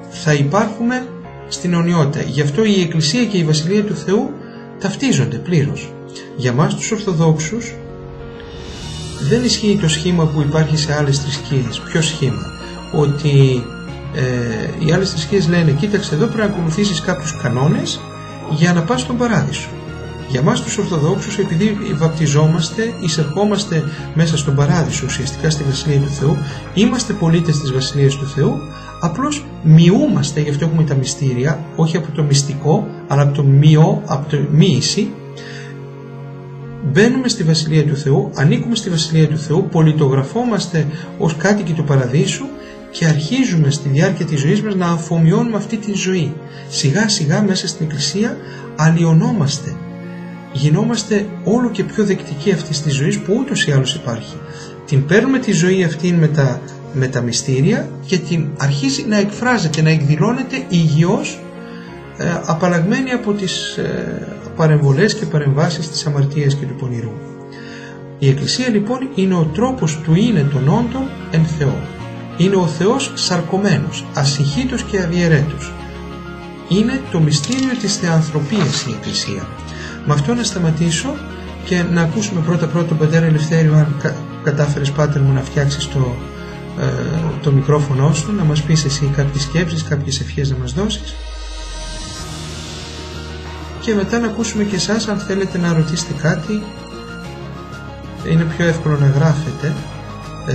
θα υπάρχουμε στην αιωνιότητα. Γι' αυτό η Εκκλησία και η Βασιλεία του Θεού ταυτίζονται πλήρως. Για μας τους Ορθοδόξους δεν ισχύει το σχήμα που υπάρχει σε άλλες θρησκείες. Ποιο σχήμα; Ότι ε, οι άλλες θρησκείες λένε κοίταξε εδώ πρέπει να ακολουθήσεις κάποιους κανόνες για να πας στον παράδεισο. Για μας τους Ορθοδόξους επειδή βαπτιζόμαστε, εισερχόμαστε μέσα στον παράδεισο ουσιαστικά στη Βασιλεία του Θεού, είμαστε πολίτες της Βασιλείας του Θεού, απλώς μειούμαστε, γι' αυτό έχουμε τα μυστήρια, όχι από το μυστικό, αλλά από το μειό, από το μοίηση, μπαίνουμε στη Βασιλεία του Θεού, ανήκουμε στη Βασιλεία του Θεού, πολιτογραφόμαστε ως κάτοικοι του Παραδείσου και αρχίζουμε στη διάρκεια της ζωής μας να αφομοιώνουμε αυτή τη ζωή. Σιγά σιγά μέσα στην Εκκλησία αλλοιωνόμαστε. Γινόμαστε όλο και πιο δεκτικοί αυτή τη ζωή που ούτως ή άλλως υπάρχει. Την παίρνουμε τη ζωή αυτή με τα, με τα μυστήρια και την αρχίζει να εκφράζεται, να εκδηλώνεται υγιώς ε, απαλλαγμένη από τις ε, παρεμβολές και παρεμβάσεις της αμαρτίας και του πονηρού. Η Εκκλησία λοιπόν είναι ο τρόπος του είναι των όντων εν Θεό. Είναι ο Θεός σαρκωμένος, ασυχήτος και αδιαιρέτος. Είναι το μυστήριο της θεανθρωπίας η Εκκλησία. Με αυτό να σταματήσω και να ακούσουμε πρώτα πρώτα τον Πατέρα Ελευθέριο αν κα, κατάφερες Πάτερ μου να φτιάξεις το, ε, το μικρόφωνο σου, να μας πεις εσύ κάποιες σκέψεις, κάποιες ευχές να μας δώσεις. Και μετά να ακούσουμε και εσάς αν θέλετε να ρωτήσετε κάτι. Είναι πιο εύκολο να γράφετε ε,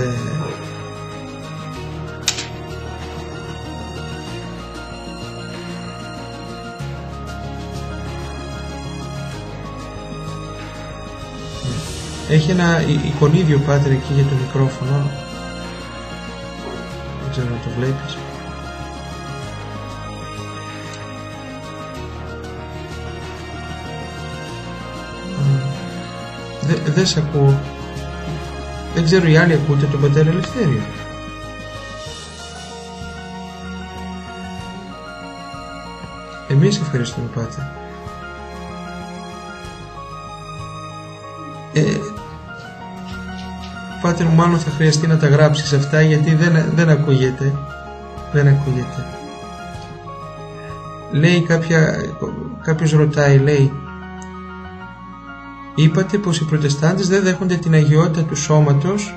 Έχει ένα εικονίδιο πάτερ εκεί για το μικρόφωνο. Δεν ξέρω αν το βλέπεις. Δεν δε σε ακούω. Δεν ξέρω οι άλλοι ακούτε τον πατέρα Ελευθέριο. Εμείς ευχαριστούμε Πάτερ. Πάτερ μου μάλλον θα χρειαστεί να τα γράψεις αυτά γιατί δεν, δεν ακούγεται. Δεν ακούγεται. Λέει κάποια, κάποιος ρωτάει, λέει Είπατε πως οι προτεστάντες δεν δέχονται την αγιότητα του σώματος,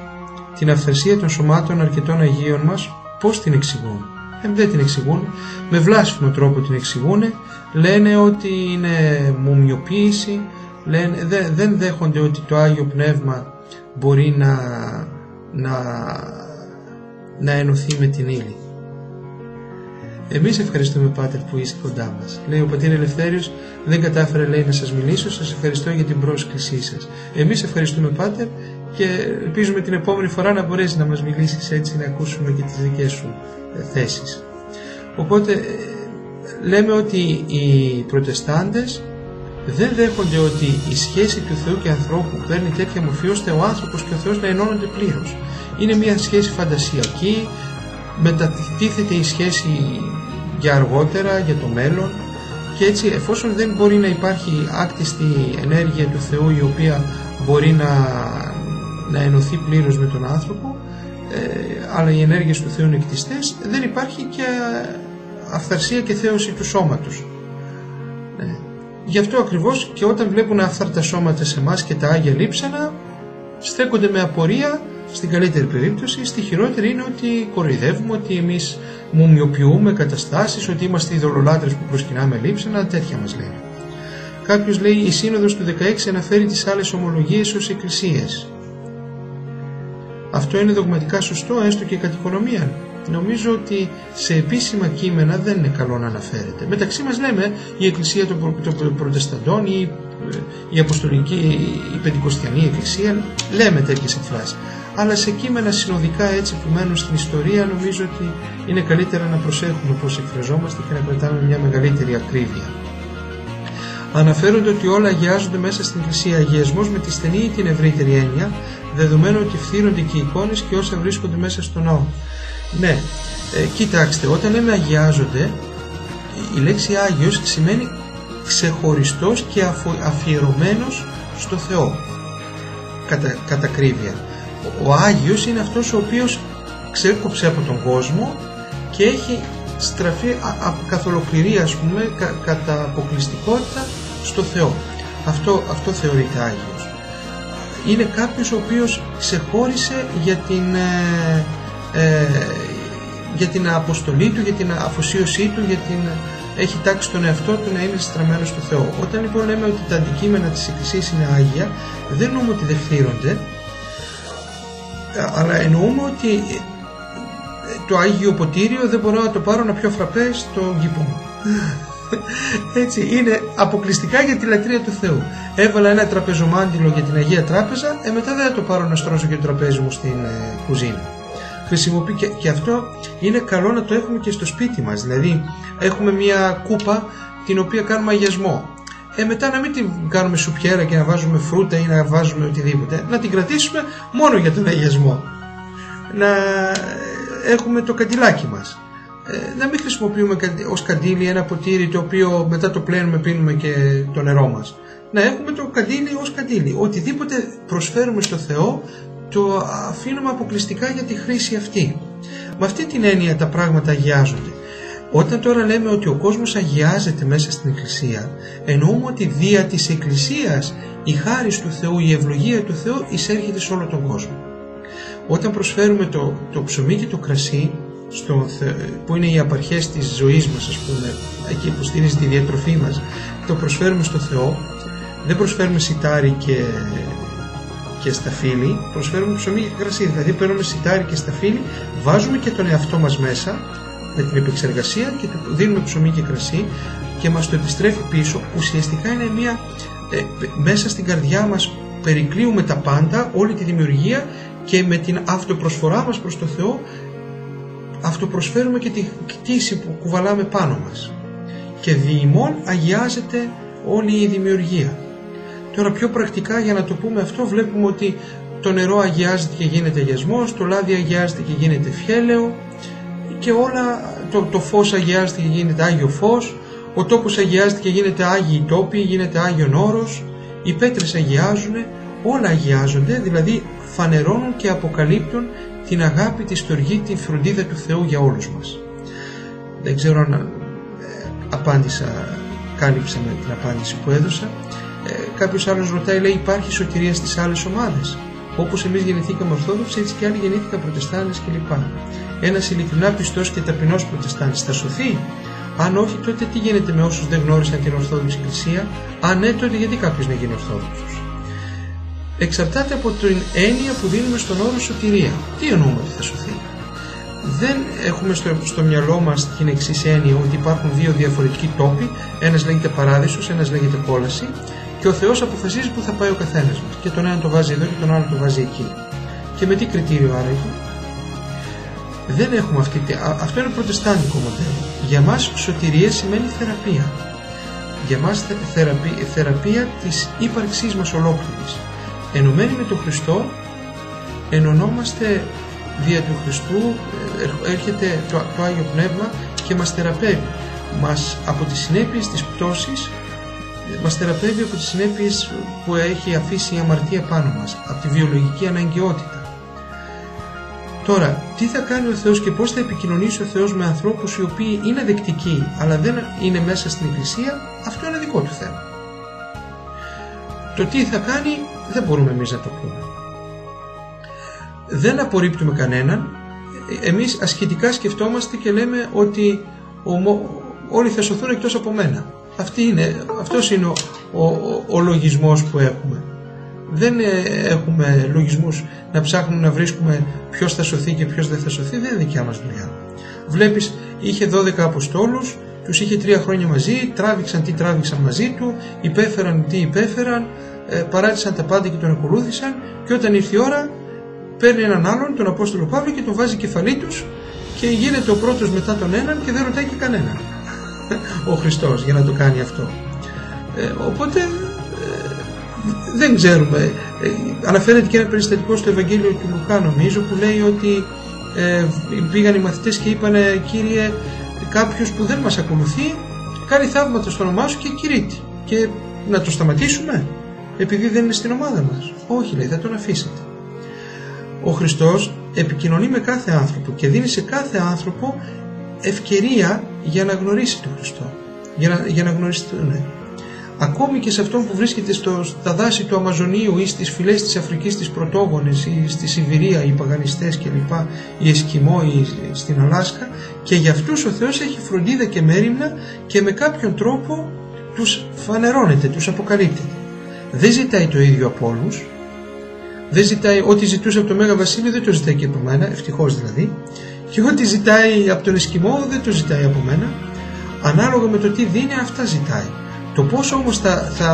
την αυθαιρσία των σωμάτων αρκετών Αγίων μας, πώς την εξηγούν; Ε, δεν την εξηγούν, με βλάσφημο τρόπο την εξηγούν, λένε ότι είναι μουμιοποίηση, λένε, δεν δέχονται ότι το Άγιο Πνεύμα μπορεί να, να, να ενωθεί με την ύλη. Εμείς ευχαριστούμε Πάτερ που είσαι κοντά μας. Λέει ο Πατήρ Ελευθέριος, δεν κατάφερε λέει να σας μιλήσω, σας ευχαριστώ για την πρόσκλησή σας. Εμείς ευχαριστούμε Πάτερ και ελπίζουμε την επόμενη φορά να μπορέσεις να μας μιλήσεις έτσι να ακούσουμε και τις δικές σου ε, θέσεις. Οπότε ε, λέμε ότι οι προτεστάντες δεν δέχονται ότι η σχέση του Θεού και ανθρώπου παίρνει τέτοια μορφή ώστε ο άνθρωπος και ο Θεός να ενώνονται πλήρως. Είναι μια σχέση φαντασιακή, μετατίθεται η σχέση για αργότερα, για το μέλλον και έτσι εφόσον δεν μπορεί να υπάρχει άκτιστη ενέργεια του Θεού η οποία μπορεί να, να ενωθεί πλήρως με τον άνθρωπο ε, αλλά οι ενέργειες του Θεού είναι εκτιστές δεν υπάρχει και αυθαρσία και θέωση του σώματος. Ε, γι' αυτό ακριβώς και όταν βλέπουν αυθάρτα σώματα σε εμάς και τα Άγια Λείψανα στέκονται με απορία στην καλύτερη περίπτωση, στη χειρότερη είναι ότι κοροϊδεύουμε, ότι εμείς μουμιοποιούμε καταστάσεις, ότι είμαστε ειδωλολάτρες που προσκυνάμε λείψανα, τέτοια μας λένε. Κάποιος λέει η σύνοδος του 16 αναφέρει τις άλλες ομολογίες ως εκκλησίες. Αυτό είναι δογματικά σωστό, έστω και κατ' οικονομία. Νομίζω ότι σε επίσημα κείμενα δεν είναι καλό να αναφέρεται. Μεταξύ μας λέμε η Εκκλησία των Προτεσταντών ή η Αποστολική, η Πεντηκοστιανή Εκκλησία, λέμε τέτοιες εκφράσεις αλλά σε κείμενα συνοδικά έτσι που μένουν στην ιστορία νομίζω ότι είναι καλύτερα να προσέχουμε πώς εκφραζόμαστε και να κρατάμε μια μεγαλύτερη ακρίβεια. Αναφέρονται ότι όλα αγιάζονται μέσα στην Εκκλησία αγιασμός με τη στενή ή την ευρύτερη έννοια, δεδομένου ότι φθήρονται και οι εικόνες και όσα βρίσκονται μέσα στο ναό. Ναι, ε, κοιτάξτε, όταν λέμε αγιάζονται, η λέξη Άγιος σημαίνει ξεχωριστός και αφιερωμένος στο Θεό, κατά, κατά ο Άγιος είναι αυτός ο οποίος ξέκοψε από τον κόσμο και έχει στραφεί καθ' ολοκληρία ας πούμε κατά αποκλειστικότητα στο Θεό. Αυτό, αυτό θεωρείται Άγιος. Είναι κάποιος ο οποίος ξεχώρισε για την, ε, ε, για την αποστολή του, για την αφοσίωσή του, για την, έχει τάξει τον εαυτό του να είναι στραμμένος στο Θεό. Όταν λοιπόν λέμε ότι τα αντικείμενα της Εκκλησίας είναι Άγια, δεν εννοούμε ότι δεν φθύρονται, αλλά εννοούμε ότι το Άγιο Ποτήριο δεν μπορώ να το πάρω να πιω φραπέ στον κήπο μου. Έτσι, είναι αποκλειστικά για τη λατρεία του Θεού. Έβαλα ένα τραπεζομάντιλο για την Αγία Τράπεζα, ε, μετά δεν θα το πάρω να στρώσω και το τραπέζι μου στην ε, κουζίνα. Χρησιμοποιεί και, και αυτό είναι καλό να το έχουμε και στο σπίτι μας. Δηλαδή, έχουμε μια κούπα την οποία κάνουμε αγιασμό. Ε, μετά να μην την κάνουμε σουπιέρα και να βάζουμε φρούτα ή να βάζουμε οτιδήποτε. Να την κρατήσουμε μόνο για τον αγιασμό. Να έχουμε το καντιλάκι μας. Ε, να μην χρησιμοποιούμε ως καντήλι ένα ποτήρι το οποίο μετά το πλένουμε πίνουμε και το νερό μας. Να έχουμε το καντήλι ως καντήλι. Οτιδήποτε προσφέρουμε στο Θεό το αφήνουμε αποκλειστικά για τη χρήση αυτή. Με αυτή την έννοια τα πράγματα αγιάζονται. Όταν τώρα λέμε ότι ο κόσμος αγιάζεται μέσα στην Εκκλησία, εννοούμε ότι δια της Εκκλησίας η χάρη του Θεού, η ευλογία του Θεού εισέρχεται σε όλο τον κόσμο. Όταν προσφέρουμε το, το ψωμί και το κρασί, στο, που είναι οι απαρχές της ζωής μας ας πούμε, εκεί που στηρίζει τη διατροφή μας, το προσφέρουμε στο Θεό, δεν προσφέρουμε σιτάρι και, και σταφύλι, προσφέρουμε ψωμί και κρασί, δηλαδή παίρνουμε σιτάρι και σταφύλι, βάζουμε και τον εαυτό μας μέσα με την επεξεργασία και δίνουμε ψωμί και κρασί και μας το επιστρέφει πίσω, ουσιαστικά είναι μια, ε, μέσα στην καρδιά μας περικλείουμε τα πάντα, όλη τη δημιουργία και με την αυτοπροσφορά μας προς το Θεό αυτοπροσφέρουμε και τη κτήση που κουβαλάμε πάνω μας. Και διημών αγιάζεται όλη η δημιουργία. Τώρα πιο πρακτικά για να το πούμε αυτό βλέπουμε ότι το νερό αγιάζεται και γίνεται αγιασμός, το λάδι αγιάζεται και γίνεται φιέλαιο και όλα, το, το φως αγιάζεται και γίνεται Άγιο Φως, ο τόπος αγιάζεται και γίνεται Άγιοι τόποι, γίνεται Άγιον Όρος, οι πέτρες αγιάζουν, όλα αγιάζονται, δηλαδή φανερώνουν και αποκαλύπτουν την αγάπη, τη στοργή, τη φροντίδα του Θεού για όλους μας. Δεν ξέρω αν ε, απάντησα, κάλυψα με την απάντηση που έδωσα. Ε, Κάποιος άλλος ρωτάει, λέει, υπάρχει σωτηρία στις άλλες ομάδες; Όπως εμείς γεννηθήκαμε Ορθόδοξοι, έτσι και άλλοι γεννήθηκαν Προτεστάντες κλπ. Ένας ειλικρινά πιστός και ταπεινός Προτεστάντης θα σωθεί; Αν όχι, τότε τι γίνεται με όσους δεν γνώρισαν την Ορθόδοξη Εκκλησία; Αν ναι, τότε γιατί κάποιος να γίνει Ορθόδοξος; Εξαρτάται από την έννοια που δίνουμε στον όρο σωτηρία. Τι εννοούμε ότι θα σωθεί; Δεν έχουμε στο, στο μυαλό μας την εξής έννοια ότι υπάρχουν δύο διαφορετικοί τόποι, ένας λέγεται παράδεισος, ένας λέγεται κόλαση, και ο Θεός αποφασίζει που θα πάει ο καθένας μας. Και τον ένα το βάζει εδώ και τον άλλο το βάζει εκεί. Και με τι κριτήριο άραγε; Δεν έχουμε αυτή. Αυτό είναι προτεστάντικο μοντέλο. Για μας σωτηρία σημαίνει θεραπεία. Για μας θεραπεία, θεραπεία της ύπαρξής μας ολόκληρης ενωμένοι με τον Χριστό ενωνόμαστε δια του Χριστού ε, έρχεται το, το Άγιο Πνεύμα και μας θεραπεύει μας από τις συνέπειες της πτώσης μας θεραπεύει από τις συνέπειες που έχει αφήσει η αμαρτία πάνω μας από τη βιολογική αναγκαιότητα Τώρα, τι θα κάνει ο Θεός και πώς θα επικοινωνήσει ο Θεός με ανθρώπους οι οποίοι είναι δεκτικοί αλλά δεν είναι μέσα στην Εκκλησία, αυτό είναι δικό του θέμα. Το τι θα κάνει δεν μπορούμε εμείς να το πούμε. Δεν απορρίπτουμε κανέναν. Εμείς ασχετικά σκεφτόμαστε και λέμε ότι όλοι θα σωθούν εκτός από μένα. Αυτή είναι, αυτός είναι ο, ο, ο λογισμός που έχουμε. Δεν ε, έχουμε λογισμούς να ψάχνουμε να βρίσκουμε ποιος θα σωθεί και ποιος δεν θα σωθεί. Δεν είναι δικιά μας δουλειά. Βλέπεις, είχε 12 αποστόλους, τους είχε τρία χρόνια μαζί, τράβηξαν τι τράβηξαν μαζί του, υπέφεραν τι υπέφεραν, ε, παράτησαν τα πάντα και τον ακολούθησαν και όταν ήρθε η ώρα παίρνει έναν άλλον, τον Απόστολο Παύλο και τον βάζει κεφαλή τους και γίνεται ο πρώτος μετά τον έναν και δεν ρωτάει και κανέναν ο Χριστός για να το κάνει αυτό. Ε, οπότε ε, δεν ξέρουμε. Ε, αναφέρεται και ένα περιστατικό στο Ευαγγέλιο του Λουκά νομίζω που λέει ότι ε, πήγαν οι μαθητές και είπαν Κύριε κάποιος που δεν μας ακολουθεί κάνει θαύματα στο όνομά σου και κηρύττει και να το σταματήσουμε επειδή δεν είναι στην ομάδα μας. Όχι λέει, θα τον αφήσετε. ο Χριστός επικοινωνεί με κάθε άνθρωπο και δίνει σε κάθε άνθρωπο ευκαιρία για να γνωρίσει τον Χριστό, για να, για να γνωριστούν. Ναι. Ακόμη και σε αυτόν που βρίσκεται στο, στα δάση του Αμαζονίου ή στις φυλές της Αφρικής της Πρωτόγονες ή στη Σιβηρία οι παγανιστές κλπ, οι Εσκιμό ή στην Αλάσκα και για αυτούς ο Θεός έχει φροντίδα και μέρημνα και με κάποιον τρόπο τους φανερώνεται, τους αποκαλύπτεται. Δεν ζητάει το ίδιο από όλους, δεν ζητάει ό,τι ζητούσε από το Μέγα Βασίλειο δεν το ζητάει και από μένα, ευτυχώς δηλαδή. Και ό,τι ζητάει από τον Εσκιμό δεν το ζητάει από μένα. Ανάλογα με το τι δίνει, αυτά ζητάει. Το πώς όμως θα, θα,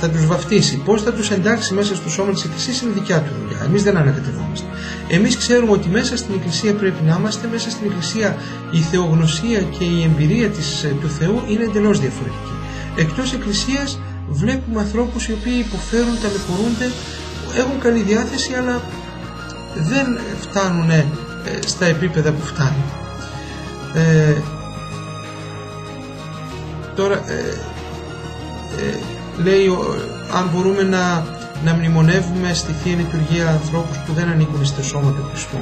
θα τους βαφτίσει, πώς θα τους εντάξει μέσα στο σώμα της Εκκλησίας είναι δικιά του δουλειά. Εμείς δεν ανακατευόμαστε. Εμείς ξέρουμε ότι μέσα στην Εκκλησία πρέπει να είμαστε, μέσα στην Εκκλησία η θεογνωσία και η εμπειρία της, του Θεού είναι εντελώς διαφορετική. Εκτός Εκκλησίας βλέπουμε ανθρώπους οι οποίοι υποφέρουν, ταλαιπωρούνται, έχουν καλή διάθεση αλλά δεν φτάνουν ε, στα επίπεδα που φτάνουν. Ε, τώρα ε, ε, λέει αν μπορούμε να, να μνημονεύουμε στη Θεία Λειτουργία ανθρώπους που δεν ανήκουν στο σώμα του Χριστού.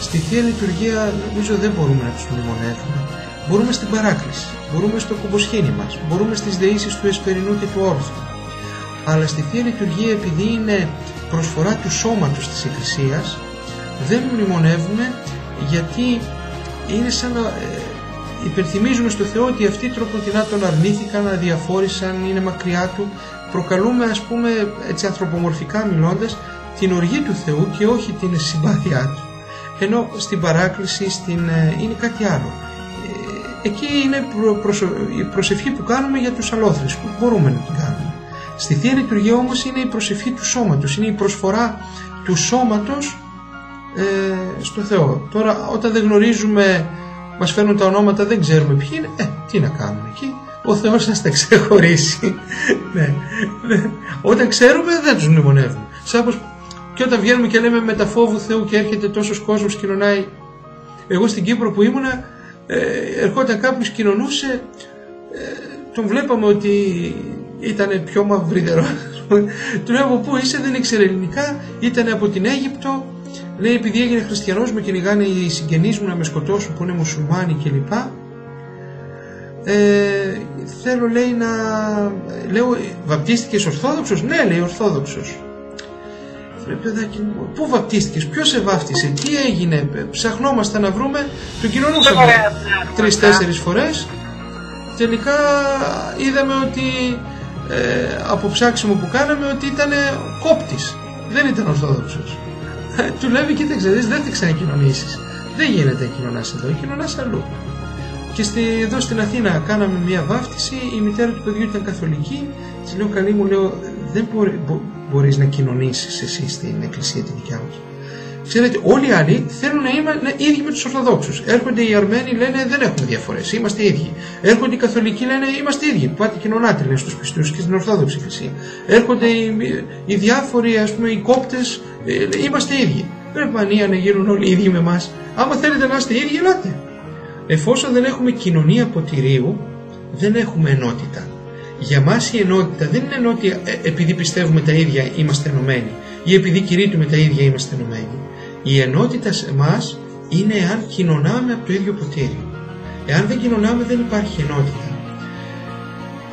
Στη Θεία Λειτουργία νομίζω δεν μπορούμε να τους μνημονεύουμε. Μπορούμε στην παράκληση, μπορούμε στο κουμποσχήνι μας, μπορούμε στις δεήσεις του Εσπερινού και του Όρθου αλλά στη Θεία Λειτουργία επειδή είναι προσφορά του σώματος της Εκκλησίας δεν μνημονεύουμε γιατί είναι σαν να ε, υπενθυμίζουμε στο Θεό ότι αυτοί τροποτινά τον αρνήθηκαν, αδιαφόρησαν, είναι μακριά του. Προκαλούμε ας πούμε έτσι ανθρωπομορφικά μιλώντας την οργή του Θεού και όχι την συμπάθειά του. Ενώ στην παράκληση στην, ε, είναι κάτι άλλο. Ε, εκεί είναι η προσευχή που κάνουμε για τους αλόθρες που μπορούμε να την κάνουμε. Στη Θεία Λειτουργία όμως είναι η προσευχή του σώματος, είναι η προσφορά του σώματος ε, στο Θεό. Τώρα όταν δεν γνωρίζουμε, μας φέρνουν τα ονόματα, δεν ξέρουμε ποιοι είναι, ε, τι να κάνουμε εκεί. Ο Θεός θα τα ξεχωρίσει. ναι, ναι. Όταν ξέρουμε δεν τους μνημονεύουμε. Σάπως και όταν βγαίνουμε και λέμε με τα φόβου Θεού και έρχεται τόσος κόσμος κοινωνάει. Εγώ στην Κύπρο που ήμουνα, ε, ερχόταν κάποιος κοινωνούσε, ε, τον βλέπαμε ότι ήταν πιο μαυρίδερο. του λέω από πού είσαι, δεν ήξερε ελληνικά, ήταν από την Αίγυπτο. Λέει επειδή έγινε χριστιανός με κυνηγάνε οι συγγενείς μου να με σκοτώσουν που είναι μουσουλμάνοι κλπ. Ε, θέλω λέει να... Λέω βαπτίστηκες Ορθόδοξος, ναι λέει Ορθόδοξος. Λέει παιδάκι μου, πού βαπτίστηκες, ποιος σε βάφτισε, τι έγινε, ψαχνόμαστε να βρούμε, τον κοινωνούσαμε τρεις-τέσσερις φορές. Τελικά είδαμε ότι ε, από ψάξιμο που κάναμε ότι ήταν κόπτης. Δεν ήταν Ορθόδοξος. Ε, του λέει κοίταξε δεις δεν θα ξανακοινωνήσεις. Δεν γίνεται να κοινωνάς εδώ, κοινωνάς αλλού. Και στη, εδώ στην Αθήνα κάναμε μια βάφτιση, η μητέρα του παιδιού ήταν καθολική. Της λέω καλή μου, λέω δεν μπορεί, μπορείς να κοινωνήσεις εσύ στην εκκλησία τη δικιά μας. Ξέρετε, όλοι οι άλλοι θέλουν να είμαστε ίδιοι με τους Ορθοδόξους. Έρχονται οι Αρμένοι, λένε δεν έχουμε διαφορές, είμαστε ίδιοι. Έρχονται οι Καθολικοί, λένε είμαστε ίδιοι. Πάτε κοινωνάτε, λένε στους πιστούς και στην Ορθόδοξη Εκκλησία. Έρχονται οι, οι διάφοροι, ας πούμε, οι κόπτες, ε, είμαστε ίδιοι. Πρέπει μανία να γίνουν όλοι ίδιοι με εμάς. Άμα θέλετε να είστε ίδιοι, ελάτε. Εφόσον δεν έχουμε κοινωνία ποτηρίου, δεν έχουμε ενότητα. Για μας η ενότητα δεν είναι ενότητα ε, επειδή πιστεύουμε τα ίδια είμαστε ενωμένοι ή επειδή κηρύττουμε τα ίδια είμαστε ενωμένοι. Η ενότητα σε εμάς είναι εάν κοινωνάμε από το ίδιο ποτήρι. Εάν δεν κοινωνάμε δεν υπάρχει ενότητα.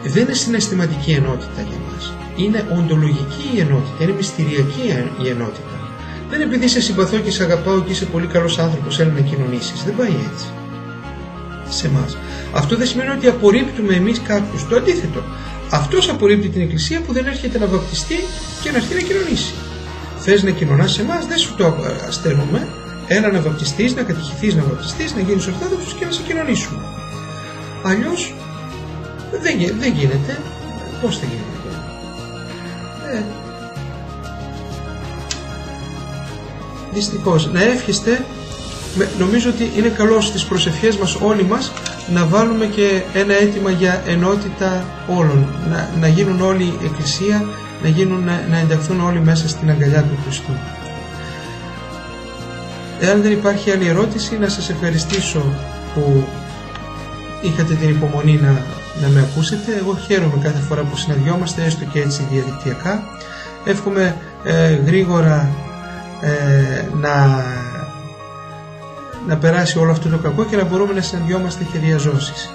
Δεν είναι συναισθηματική ενότητα για μας. Είναι οντολογική η ενότητα, είναι μυστηριακή η ενότητα. Δεν επειδή σε συμπαθώ και σε αγαπάω και είσαι πολύ καλός άνθρωπος θέλει να κοινωνήσεις. Δεν πάει έτσι. Σε εμάς. Αυτό δεν σημαίνει ότι απορρίπτουμε εμείς κάποιους. Το αντίθετο. Αυτός απορρίπτει την Εκκλησία που δεν έρχεται να βαπτιστεί και να έρθει να κοινωνήσει θες να κοινωνάς σε εμάς, δεν σου το στέλνουμε. Έλα να βαπτιστείς, να κατηχηθείς, να βαπτιστείς, να γίνεις ορθόδοξος και να σε κοινωνήσουμε. Αλλιώς δεν, δεν γίνεται. Πώς θα γίνεται. Ε, δυστυχώς. Να εύχεστε, νομίζω ότι είναι καλό στις προσευχές μας όλοι μας να βάλουμε και ένα αίτημα για ενότητα όλων. Να, να γίνουν όλοι εκκλησία να, γίνουν, να ενταχθούν όλοι μέσα στην αγκαλιά του Χριστού. Εάν δεν υπάρχει άλλη ερώτηση, να σας ευχαριστήσω που είχατε την υπομονή να, να με ακούσετε. Εγώ χαίρομαι κάθε φορά που συναντιόμαστε, έστω και έτσι διαδικτυακά. Εύχομαι ε, γρήγορα ε, να, να περάσει όλο αυτό το κακό και να μπορούμε να συναντιόμαστε και διαζώσεις.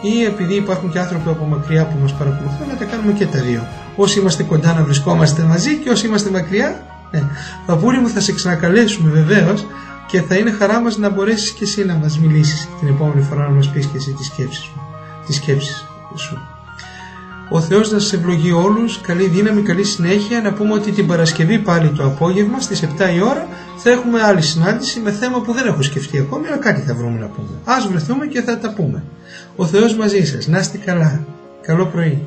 Ή επειδή υπάρχουν και άνθρωποι από μακριά που μας παρακολουθούν να τα κάνουμε και τα δύο. Όσοι είμαστε κοντά να βρισκόμαστε μαζί και όσοι είμαστε μακριά, ναι. Παππούλη μου θα σε ξανακαλέσουμε βεβαίως και θα είναι χαρά μας να μπορέσεις και εσύ να μας μιλήσεις την επόμενη φορά να μας πεις και εσύ τις σκέψεις, μου, τις σκέψεις σου. Ο Θεός να σας ευλογεί όλους, καλή δύναμη, καλή συνέχεια. Να πούμε ότι την Παρασκευή πάλι το απόγευμα στις 7 η ώρα θα έχουμε άλλη συνάντηση με θέμα που δεν έχω σκεφτεί ακόμη, αλλά κάτι θα βρούμε να πούμε. Ας βρεθούμε και θα τα πούμε. Ο Θεός μαζί σας. Να είστε καλά. Καλό πρωί.